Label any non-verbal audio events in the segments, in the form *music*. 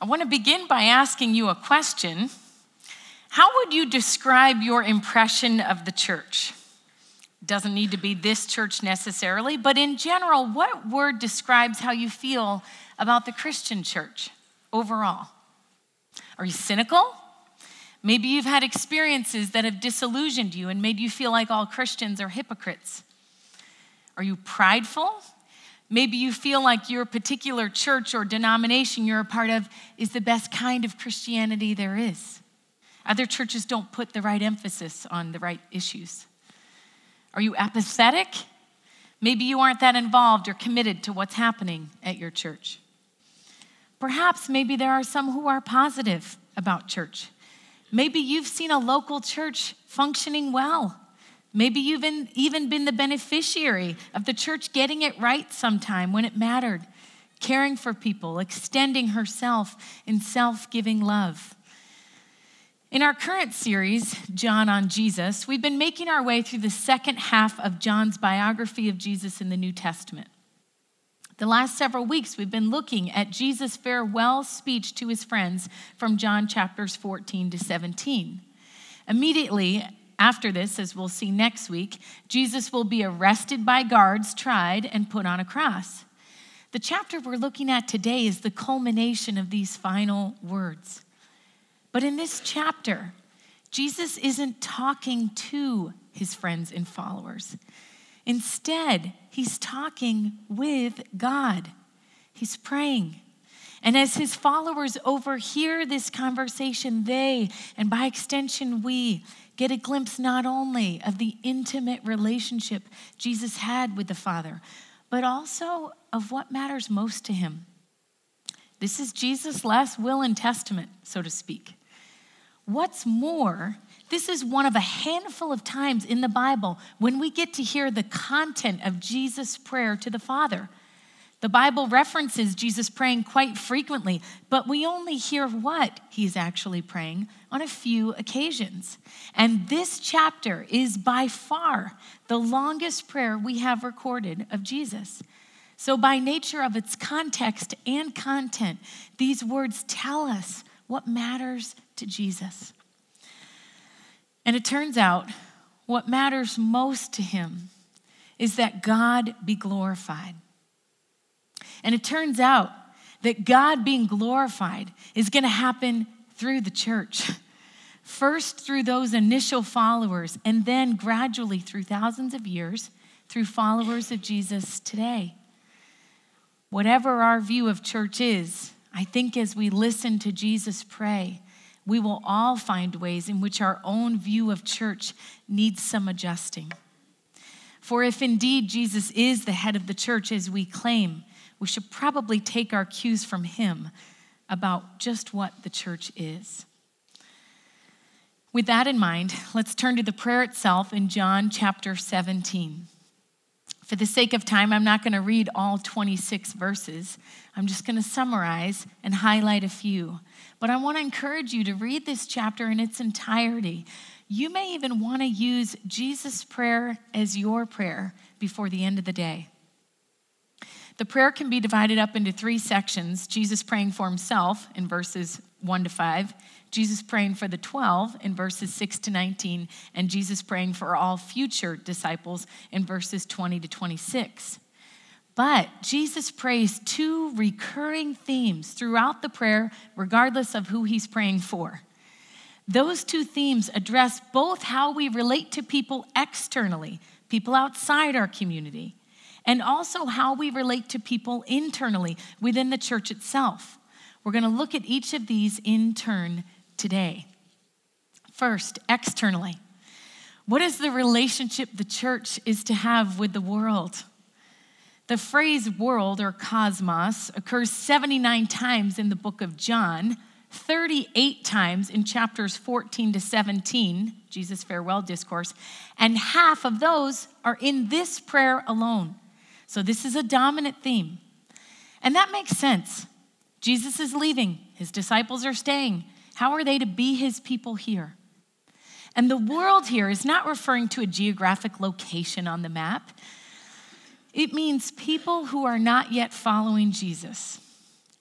I want to begin by asking you a question. How would you describe your impression of the church? Doesn't need to be this church necessarily, but in general, what word describes how you feel about the Christian church overall? Are you cynical? Maybe you've had experiences that have disillusioned you and made you feel like all Christians are hypocrites. Are you prideful? Maybe you feel like your particular church or denomination you're a part of is the best kind of Christianity there is. Other churches don't put the right emphasis on the right issues. Are you apathetic? Maybe you aren't that involved or committed to what's happening at your church. Perhaps maybe there are some who are positive about church. Maybe you've seen a local church functioning well. Maybe you've even been the beneficiary of the church getting it right sometime when it mattered, caring for people, extending herself in self giving love. In our current series, John on Jesus, we've been making our way through the second half of John's biography of Jesus in the New Testament. The last several weeks, we've been looking at Jesus' farewell speech to his friends from John chapters 14 to 17. Immediately after this, as we'll see next week, Jesus will be arrested by guards, tried, and put on a cross. The chapter we're looking at today is the culmination of these final words. But in this chapter, Jesus isn't talking to his friends and followers. Instead, he's talking with God. He's praying. And as his followers overhear this conversation, they, and by extension, we, get a glimpse not only of the intimate relationship Jesus had with the Father, but also of what matters most to him. This is Jesus' last will and testament, so to speak. What's more, this is one of a handful of times in the Bible when we get to hear the content of Jesus' prayer to the Father. The Bible references Jesus praying quite frequently, but we only hear what he's actually praying on a few occasions. And this chapter is by far the longest prayer we have recorded of Jesus. So, by nature of its context and content, these words tell us what matters to Jesus. And it turns out what matters most to him is that God be glorified. And it turns out that God being glorified is going to happen through the church. *laughs* First, through those initial followers, and then gradually through thousands of years, through followers of Jesus today. Whatever our view of church is, I think as we listen to Jesus pray, we will all find ways in which our own view of church needs some adjusting. For if indeed Jesus is the head of the church as we claim, we should probably take our cues from him about just what the church is. With that in mind, let's turn to the prayer itself in John chapter 17. For the sake of time, I'm not going to read all 26 verses. I'm just going to summarize and highlight a few. But I want to encourage you to read this chapter in its entirety. You may even want to use Jesus' prayer as your prayer before the end of the day. The prayer can be divided up into three sections Jesus praying for himself in verses 1 to 5, Jesus praying for the 12 in verses 6 to 19, and Jesus praying for all future disciples in verses 20 to 26. But Jesus prays two recurring themes throughout the prayer, regardless of who he's praying for. Those two themes address both how we relate to people externally, people outside our community, and also how we relate to people internally within the church itself. We're going to look at each of these in turn today. First, externally. What is the relationship the church is to have with the world? The phrase world or cosmos occurs 79 times in the book of John, 38 times in chapters 14 to 17, Jesus' farewell discourse, and half of those are in this prayer alone. So this is a dominant theme. And that makes sense. Jesus is leaving, his disciples are staying. How are they to be his people here? And the world here is not referring to a geographic location on the map. It means people who are not yet following Jesus.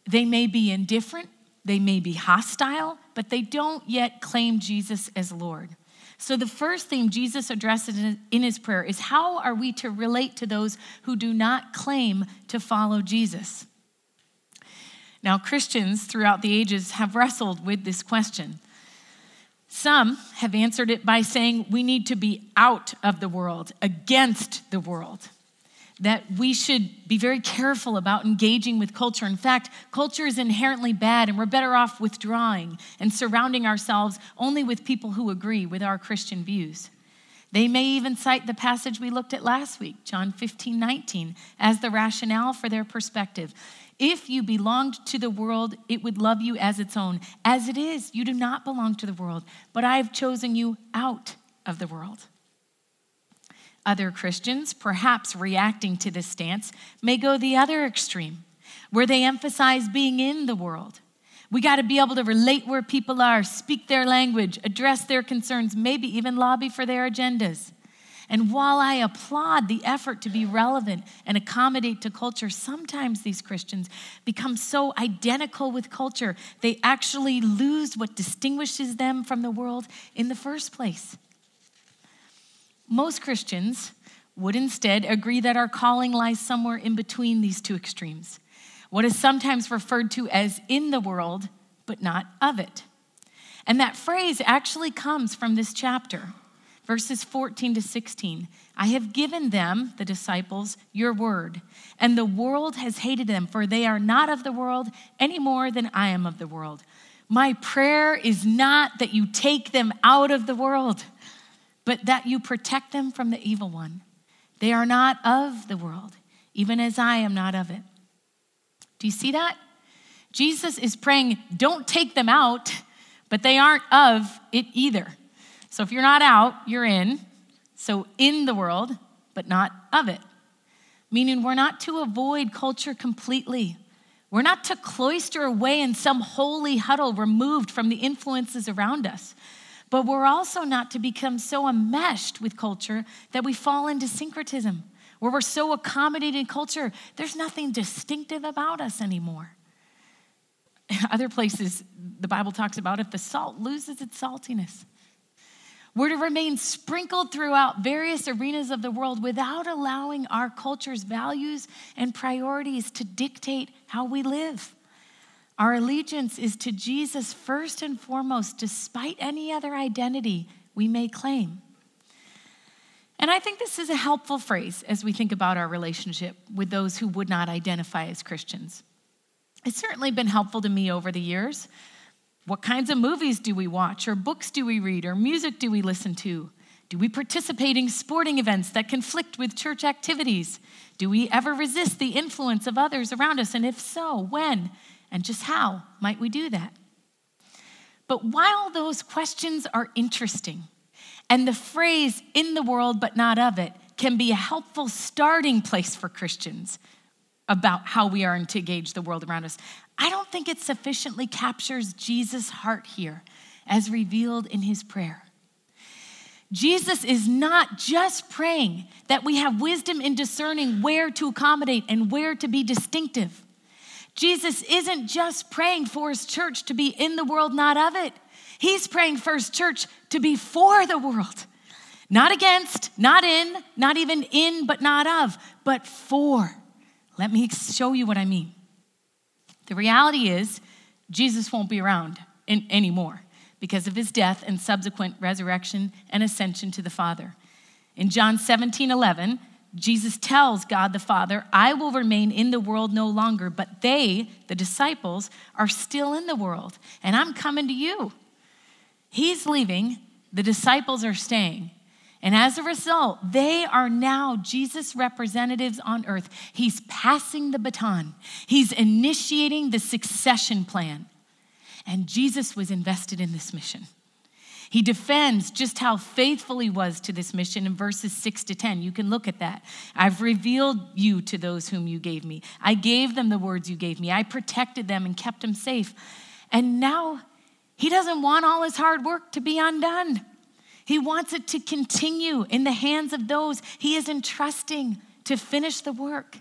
They may be indifferent, They may be hostile, but they don't yet claim Jesus as Lord. So, the first theme Jesus addresses in his prayer is how are we to relate to those who do not claim to follow Jesus? Now, Christians throughout the ages have wrestled with this question. Some have answered it by saying we need to be out of the world, against the world that we should be very careful about engaging with culture. In fact, culture is inherently bad, and we're better off withdrawing and surrounding ourselves only with people who agree with our Christian views. They may even cite the passage we looked at last week, John 15, 19, as the rationale for their perspective. If you belonged to the world, it would love you as its own. As it is, you do not belong to the world, but I have chosen you out of the world. Other Christians, perhaps reacting to this stance, may go the other extreme, where they emphasize being in the world. We got to be able to relate where people are, speak their language, address their concerns, maybe even lobby for their agendas. And while I applaud the effort to be relevant and accommodate to culture, sometimes these Christians become so identical with culture, they actually lose what distinguishes them from the world in the first place. Most Christians would instead agree that our calling lies somewhere in between these two extremes, what is sometimes referred to as in the world, but not of it. And that phrase actually comes from this chapter, verses 14 to 16. I have given them, the disciples, your word, and the world has hated them, for they are not of the world any more than I am of the world. My prayer is not that you take them out of the world but that you protect them from the evil one. They are not of the world, even as I am not of it. Do you see that? Jesus is praying, don't take them out, but they aren't of it either. So if you're not out, you're in. So in the world, but not of it. Meaning we're not to avoid culture completely. We're not to cloister away in some holy huddle removed from the influences around us. But we're also not to become so enmeshed with culture that we fall into syncretism, where we're so accommodated in culture, there's nothing distinctive about us anymore. *laughs* Other places, the Bible talks about if the salt loses its saltiness. We're to remain sprinkled throughout various arenas of the world without allowing our culture's values and priorities to dictate how we live. Our allegiance is to Jesus first and foremost, despite any other identity we may claim. And I think this is a helpful phrase as we think about our relationship with those who would not identify as Christians. It's certainly been helpful to me over the years. What kinds of movies do we watch, or books do we read, or music do we listen to? Do we participate in sporting events that conflict with church activities? Do we ever resist the influence of others around us? And if so, when? And just how might we do that? But while those questions are interesting, and the phrase in the world but not of it can be a helpful starting place for Christians about how we are to engage the world around us, I don't think it sufficiently captures Jesus' heart here as revealed in his prayer. Jesus is not just praying that we have wisdom in discerning where to accommodate and where to be distinctive. Jesus isn't just praying for his church to be in the world, not of it. He's praying for his church to be for the world. Not against, not in, not even in, but not of, but for. Let me show you what I mean. The reality is, Jesus won't be around in, anymore because of his death and subsequent resurrection and ascension to the Father. In John 17 11, Jesus tells God the Father, I will remain in the world no longer, but they, the disciples, are still in the world, and I'm coming to you. He's leaving, the disciples are staying. And as a result, they are now Jesus' representatives on earth. He's passing the baton, he's initiating the succession plan. And Jesus was invested in this mission. He defends just how faithful he was to this mission in verses 6 to 10. You can look at that. I've revealed you to those whom you gave me. I gave them the words you gave me. I protected them and kept them safe. And now he doesn't want all his hard work to be undone. He wants it to continue in the hands of those he is entrusting to finish the work.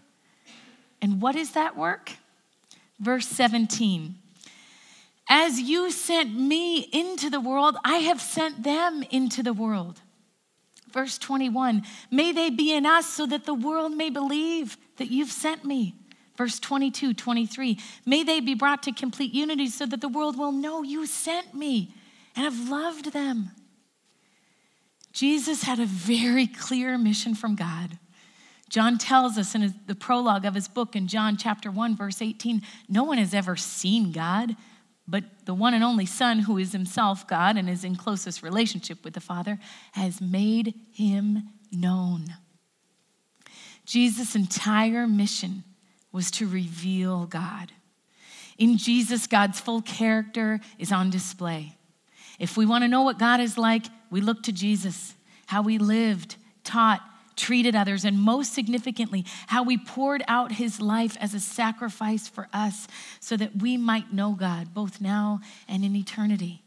And what is that work? Verse 17 As you sent me into the world, I have sent them into the world. Verse 21 May they be in us so that the world may believe that you've sent me. Verse 22, 23 May they be brought to complete unity so that the world will know you sent me and have loved them. Jesus had a very clear mission from God. John tells us in the prologue of his book in John chapter 1, verse 18 no one has ever seen God, but the one and only Son, who is himself God and is in closest relationship with the Father, has made him known. Jesus' entire mission was to reveal God. In Jesus, God's full character is on display. If we want to know what God is like, we look to Jesus, how he lived, taught, treated others, and most significantly, how he poured out his life as a sacrifice for us so that we might know God both now and in eternity.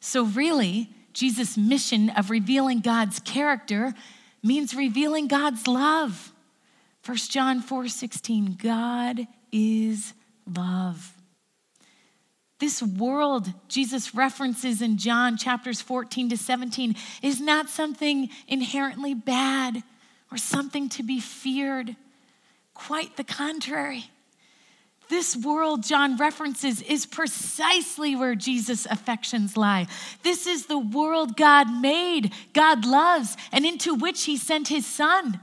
So, really, Jesus' mission of revealing God's character means revealing God's love. 1 John 4 16, God is love. This world Jesus references in John chapters 14 to 17 is not something inherently bad or something to be feared. Quite the contrary. This world John references is precisely where Jesus' affections lie. This is the world God made, God loves, and into which he sent his son.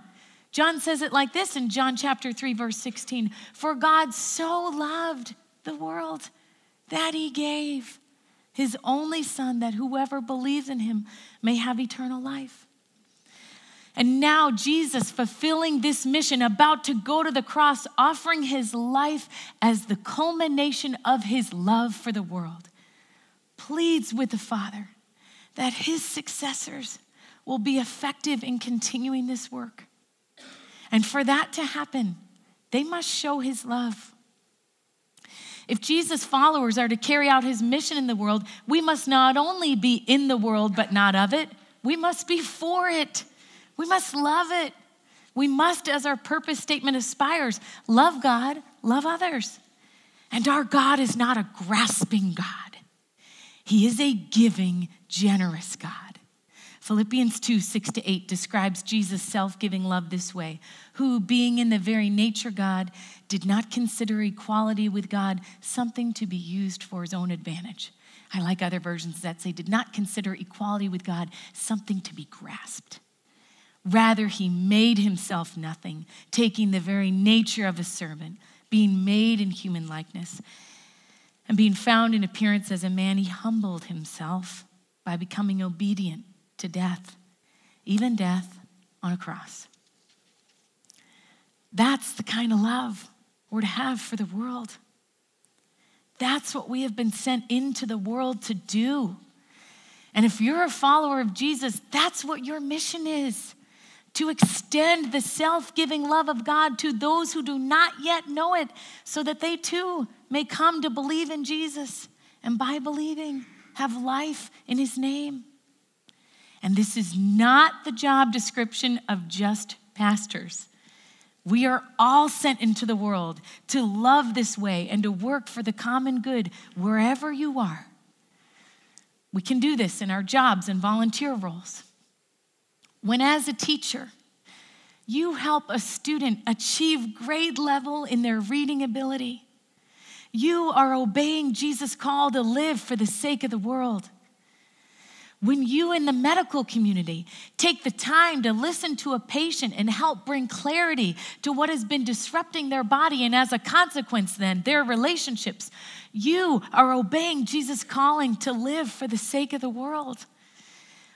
John says it like this in John chapter 3 verse 16, "For God so loved the world that he gave his only son that whoever believes in him may have eternal life. And now, Jesus, fulfilling this mission, about to go to the cross, offering his life as the culmination of his love for the world, pleads with the Father that his successors will be effective in continuing this work. And for that to happen, they must show his love. If Jesus' followers are to carry out his mission in the world, we must not only be in the world, but not of it, we must be for it. We must love it. We must, as our purpose statement aspires, love God, love others. And our God is not a grasping God, He is a giving, generous God. Philippians 2 6 to 8 describes Jesus' self giving love this way who, being in the very nature God, did not consider equality with God something to be used for his own advantage. I like other versions that say, did not consider equality with God something to be grasped. Rather, he made himself nothing, taking the very nature of a servant, being made in human likeness. And being found in appearance as a man, he humbled himself by becoming obedient to death, even death on a cross. That's the kind of love we're to have for the world. That's what we have been sent into the world to do. And if you're a follower of Jesus, that's what your mission is to extend the self giving love of God to those who do not yet know it, so that they too may come to believe in Jesus and by believing have life in his name. And this is not the job description of just pastors. We are all sent into the world to love this way and to work for the common good wherever you are. We can do this in our jobs and volunteer roles. When, as a teacher, you help a student achieve grade level in their reading ability, you are obeying Jesus' call to live for the sake of the world. When you in the medical community take the time to listen to a patient and help bring clarity to what has been disrupting their body, and as a consequence, then their relationships, you are obeying Jesus' calling to live for the sake of the world.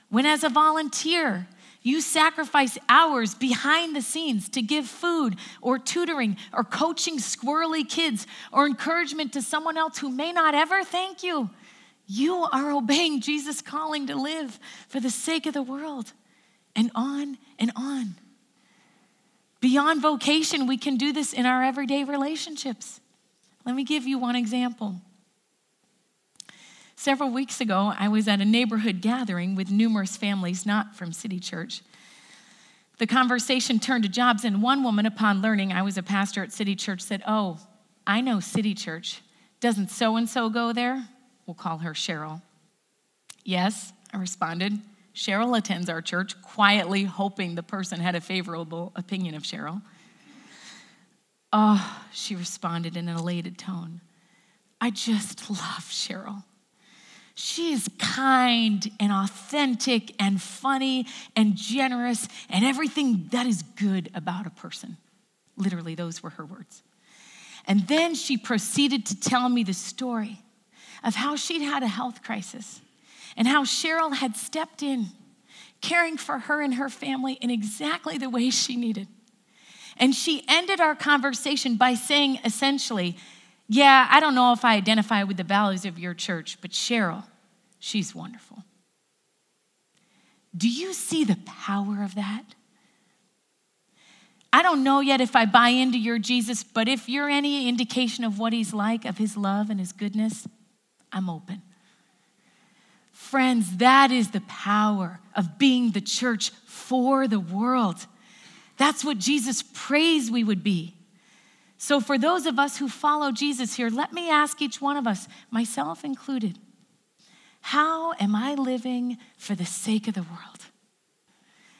When, as a volunteer, you sacrifice hours behind the scenes to give food or tutoring or coaching squirrely kids or encouragement to someone else who may not ever thank you you are obeying Jesus' calling to live for the sake of the world, and on and on. Beyond vocation, we can do this in our everyday relationships. Let me give you one example. Several weeks ago, I was at a neighborhood gathering with numerous families not from City Church. The conversation turned to jobs, and one woman, upon learning I was a pastor at City Church, said, Oh, I know City Church. Doesn't so and so go there? We'll call her Cheryl. Yes, I responded. Cheryl attends our church, quietly hoping the person had a favorable opinion of Cheryl. Oh, she responded in an elated tone. I just love Cheryl. She is kind and authentic and funny and generous and everything that is good about a person. Literally, those were her words. And then she proceeded to tell me the story of how she'd had a health crisis and how Cheryl had stepped in, caring for her and her family in exactly the way she needed. And she ended our conversation by saying essentially, Yeah, I don't know if I identify with the values of your church, but Cheryl, she's wonderful. Do you see the power of that? I don't know yet if I buy into your Jesus, but if you're any indication of what he's like, of his love and his goodness, I'm open. Friends, that is the power of being the church for the world. That's what Jesus prays we would be. So, for those of us who follow Jesus here, let me ask each one of us, myself included, how am I living for the sake of the world?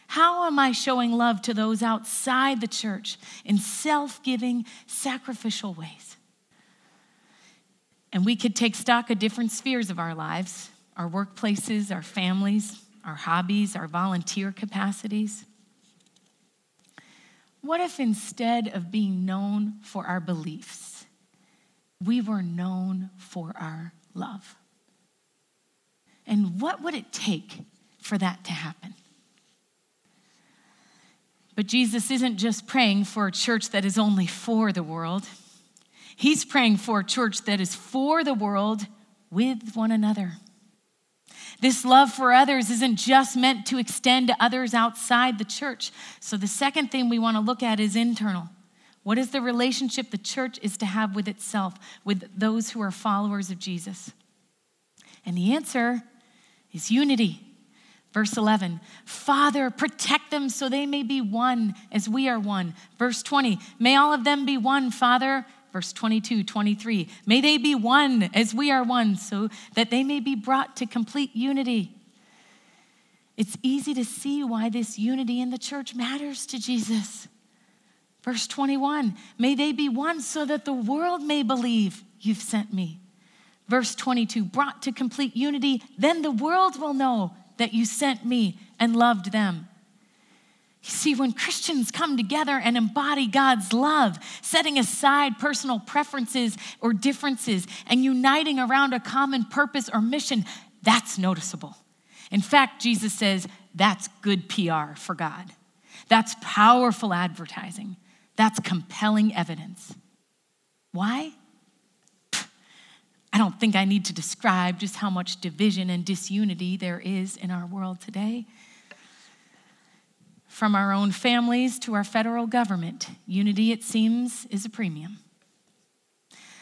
How am I showing love to those outside the church in self giving, sacrificial ways? And we could take stock of different spheres of our lives our workplaces, our families, our hobbies, our volunteer capacities. What if instead of being known for our beliefs, we were known for our love? And what would it take for that to happen? But Jesus isn't just praying for a church that is only for the world. He's praying for a church that is for the world with one another. This love for others isn't just meant to extend to others outside the church. So, the second thing we want to look at is internal. What is the relationship the church is to have with itself, with those who are followers of Jesus? And the answer is unity. Verse 11, Father, protect them so they may be one as we are one. Verse 20, may all of them be one, Father. Verse 22, 23, may they be one as we are one, so that they may be brought to complete unity. It's easy to see why this unity in the church matters to Jesus. Verse 21, may they be one so that the world may believe you've sent me. Verse 22, brought to complete unity, then the world will know that you sent me and loved them. See, when Christians come together and embody God's love, setting aside personal preferences or differences and uniting around a common purpose or mission, that's noticeable. In fact, Jesus says that's good PR for God. That's powerful advertising. That's compelling evidence. Why? I don't think I need to describe just how much division and disunity there is in our world today. From our own families to our federal government, unity, it seems, is a premium.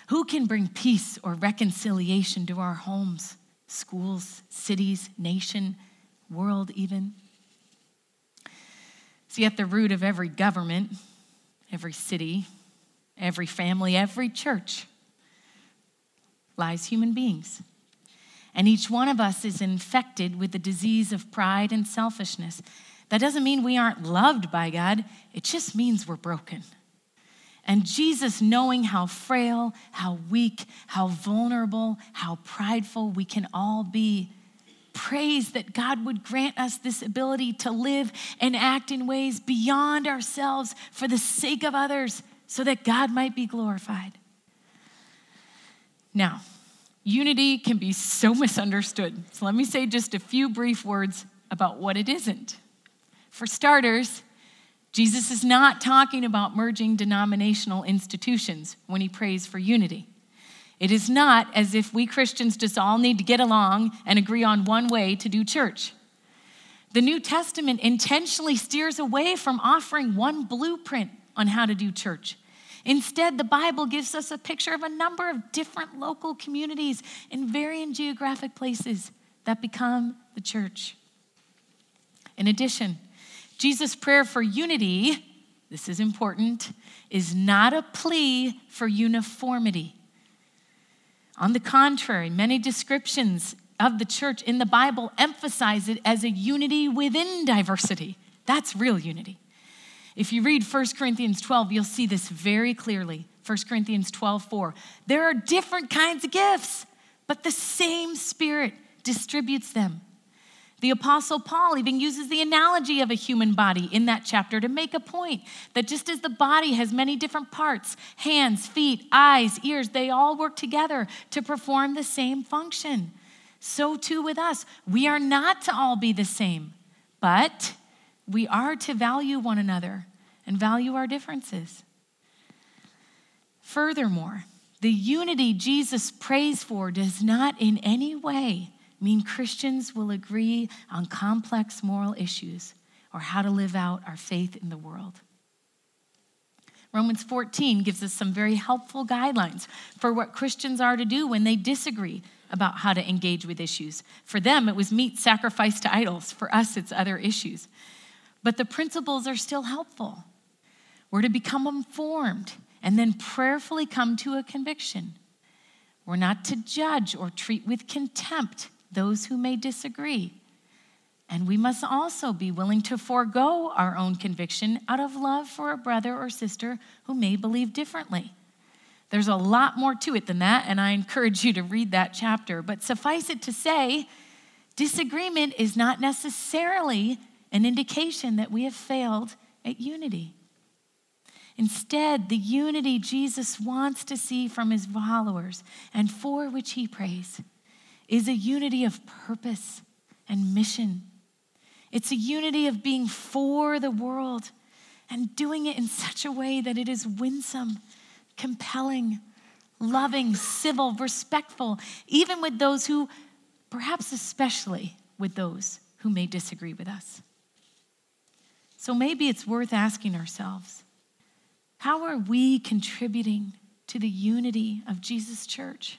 Who can bring peace or reconciliation to our homes, schools, cities, nation, world, even? See, at the root of every government, every city, every family, every church lies human beings. And each one of us is infected with the disease of pride and selfishness. That doesn't mean we aren't loved by God, it just means we're broken. And Jesus, knowing how frail, how weak, how vulnerable, how prideful we can all be, prays that God would grant us this ability to live and act in ways beyond ourselves for the sake of others so that God might be glorified. Now, unity can be so misunderstood. So let me say just a few brief words about what it isn't. For starters, Jesus is not talking about merging denominational institutions when he prays for unity. It is not as if we Christians just all need to get along and agree on one way to do church. The New Testament intentionally steers away from offering one blueprint on how to do church. Instead, the Bible gives us a picture of a number of different local communities in varying geographic places that become the church. In addition, Jesus' prayer for unity, this is important, is not a plea for uniformity. On the contrary, many descriptions of the church in the Bible emphasize it as a unity within diversity. That's real unity. If you read 1 Corinthians 12, you'll see this very clearly. 1 Corinthians 12, 4. There are different kinds of gifts, but the same Spirit distributes them. The Apostle Paul even uses the analogy of a human body in that chapter to make a point that just as the body has many different parts hands, feet, eyes, ears they all work together to perform the same function. So too with us. We are not to all be the same, but we are to value one another and value our differences. Furthermore, the unity Jesus prays for does not in any way mean Christians will agree on complex moral issues or how to live out our faith in the world. Romans 14 gives us some very helpful guidelines for what Christians are to do when they disagree about how to engage with issues. For them, it was meat sacrificed to idols. For us, it's other issues. But the principles are still helpful. We're to become informed and then prayerfully come to a conviction. We're not to judge or treat with contempt those who may disagree. And we must also be willing to forego our own conviction out of love for a brother or sister who may believe differently. There's a lot more to it than that, and I encourage you to read that chapter. But suffice it to say, disagreement is not necessarily an indication that we have failed at unity. Instead, the unity Jesus wants to see from his followers and for which he prays is a unity of purpose and mission. It's a unity of being for the world and doing it in such a way that it is winsome, compelling, loving, civil, respectful, even with those who, perhaps especially with those who may disagree with us. So maybe it's worth asking ourselves how are we contributing to the unity of Jesus' church?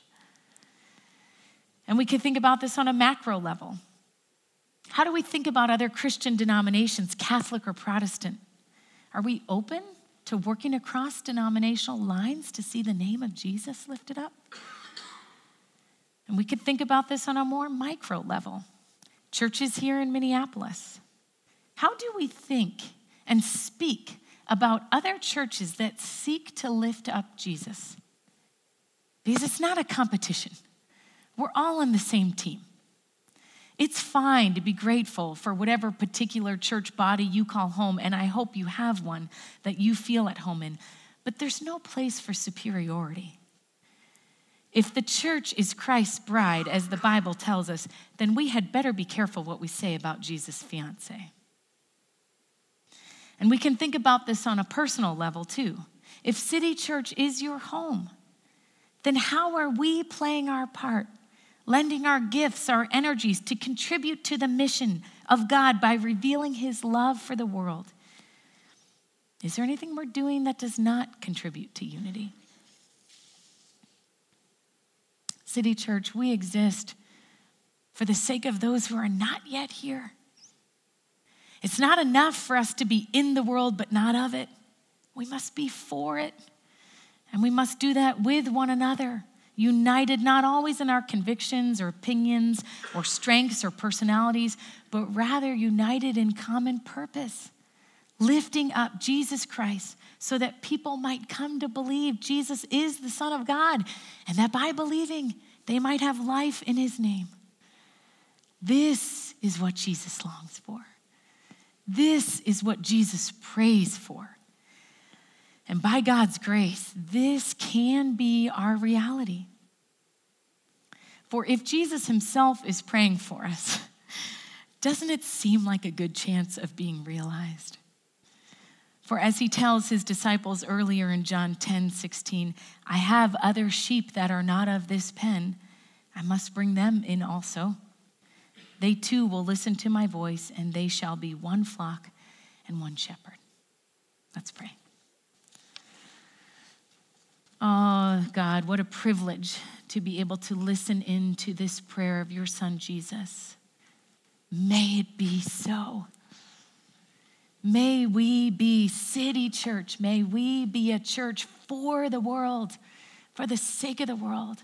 And we can think about this on a macro level. How do we think about other Christian denominations, Catholic or Protestant? Are we open to working across denominational lines to see the name of Jesus lifted up? And we could think about this on a more micro level. Churches here in Minneapolis. How do we think and speak about other churches that seek to lift up Jesus? Because it's not a competition. We're all on the same team. It's fine to be grateful for whatever particular church body you call home, and I hope you have one that you feel at home in, but there's no place for superiority. If the church is Christ's bride, as the Bible tells us, then we had better be careful what we say about Jesus' fiance. And we can think about this on a personal level too. If City Church is your home, then how are we playing our part lending our gifts, our energies to contribute to the mission of God by revealing His love for the world. Is there anything we're doing that does not contribute to unity? City Church, we exist for the sake of those who are not yet here. It's not enough for us to be in the world but not of it. We must be for it. And we must do that with one another united not always in our convictions or opinions or strengths or personalities, but rather united in common purpose, lifting up Jesus Christ so that people might come to believe Jesus is the Son of God and that by believing they might have life in his name. This is what Jesus longs for. This is what Jesus prays for. And by God's grace, this can be our reality. For if Jesus himself is praying for us, *laughs* doesn't it seem like a good chance of being realized? For as he tells his disciples earlier in John 10 16, I have other sheep that are not of this pen. I must bring them in also. They too will listen to my voice, and they shall be one flock and one shepherd. Let's pray. Oh, God, what a privilege to be able to listen into this prayer of your son, Jesus. May it be so. May we be City Church. May we be a church for the world, for the sake of the world,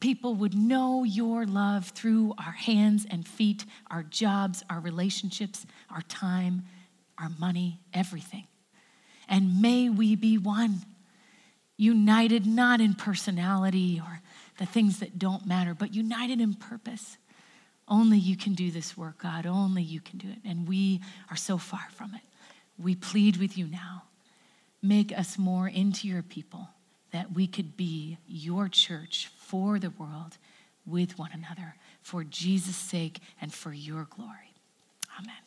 people would know your love through our hands and feet, our jobs, our relationships, our time, our money, everything. And may we be one, united not in personality or the things that don't matter, but united in purpose. Only you can do this work, God. Only you can do it. And we are so far from it. We plead with you now. Make us more into your people that we could be your church for the world with one another for Jesus' sake and for your glory. Amen.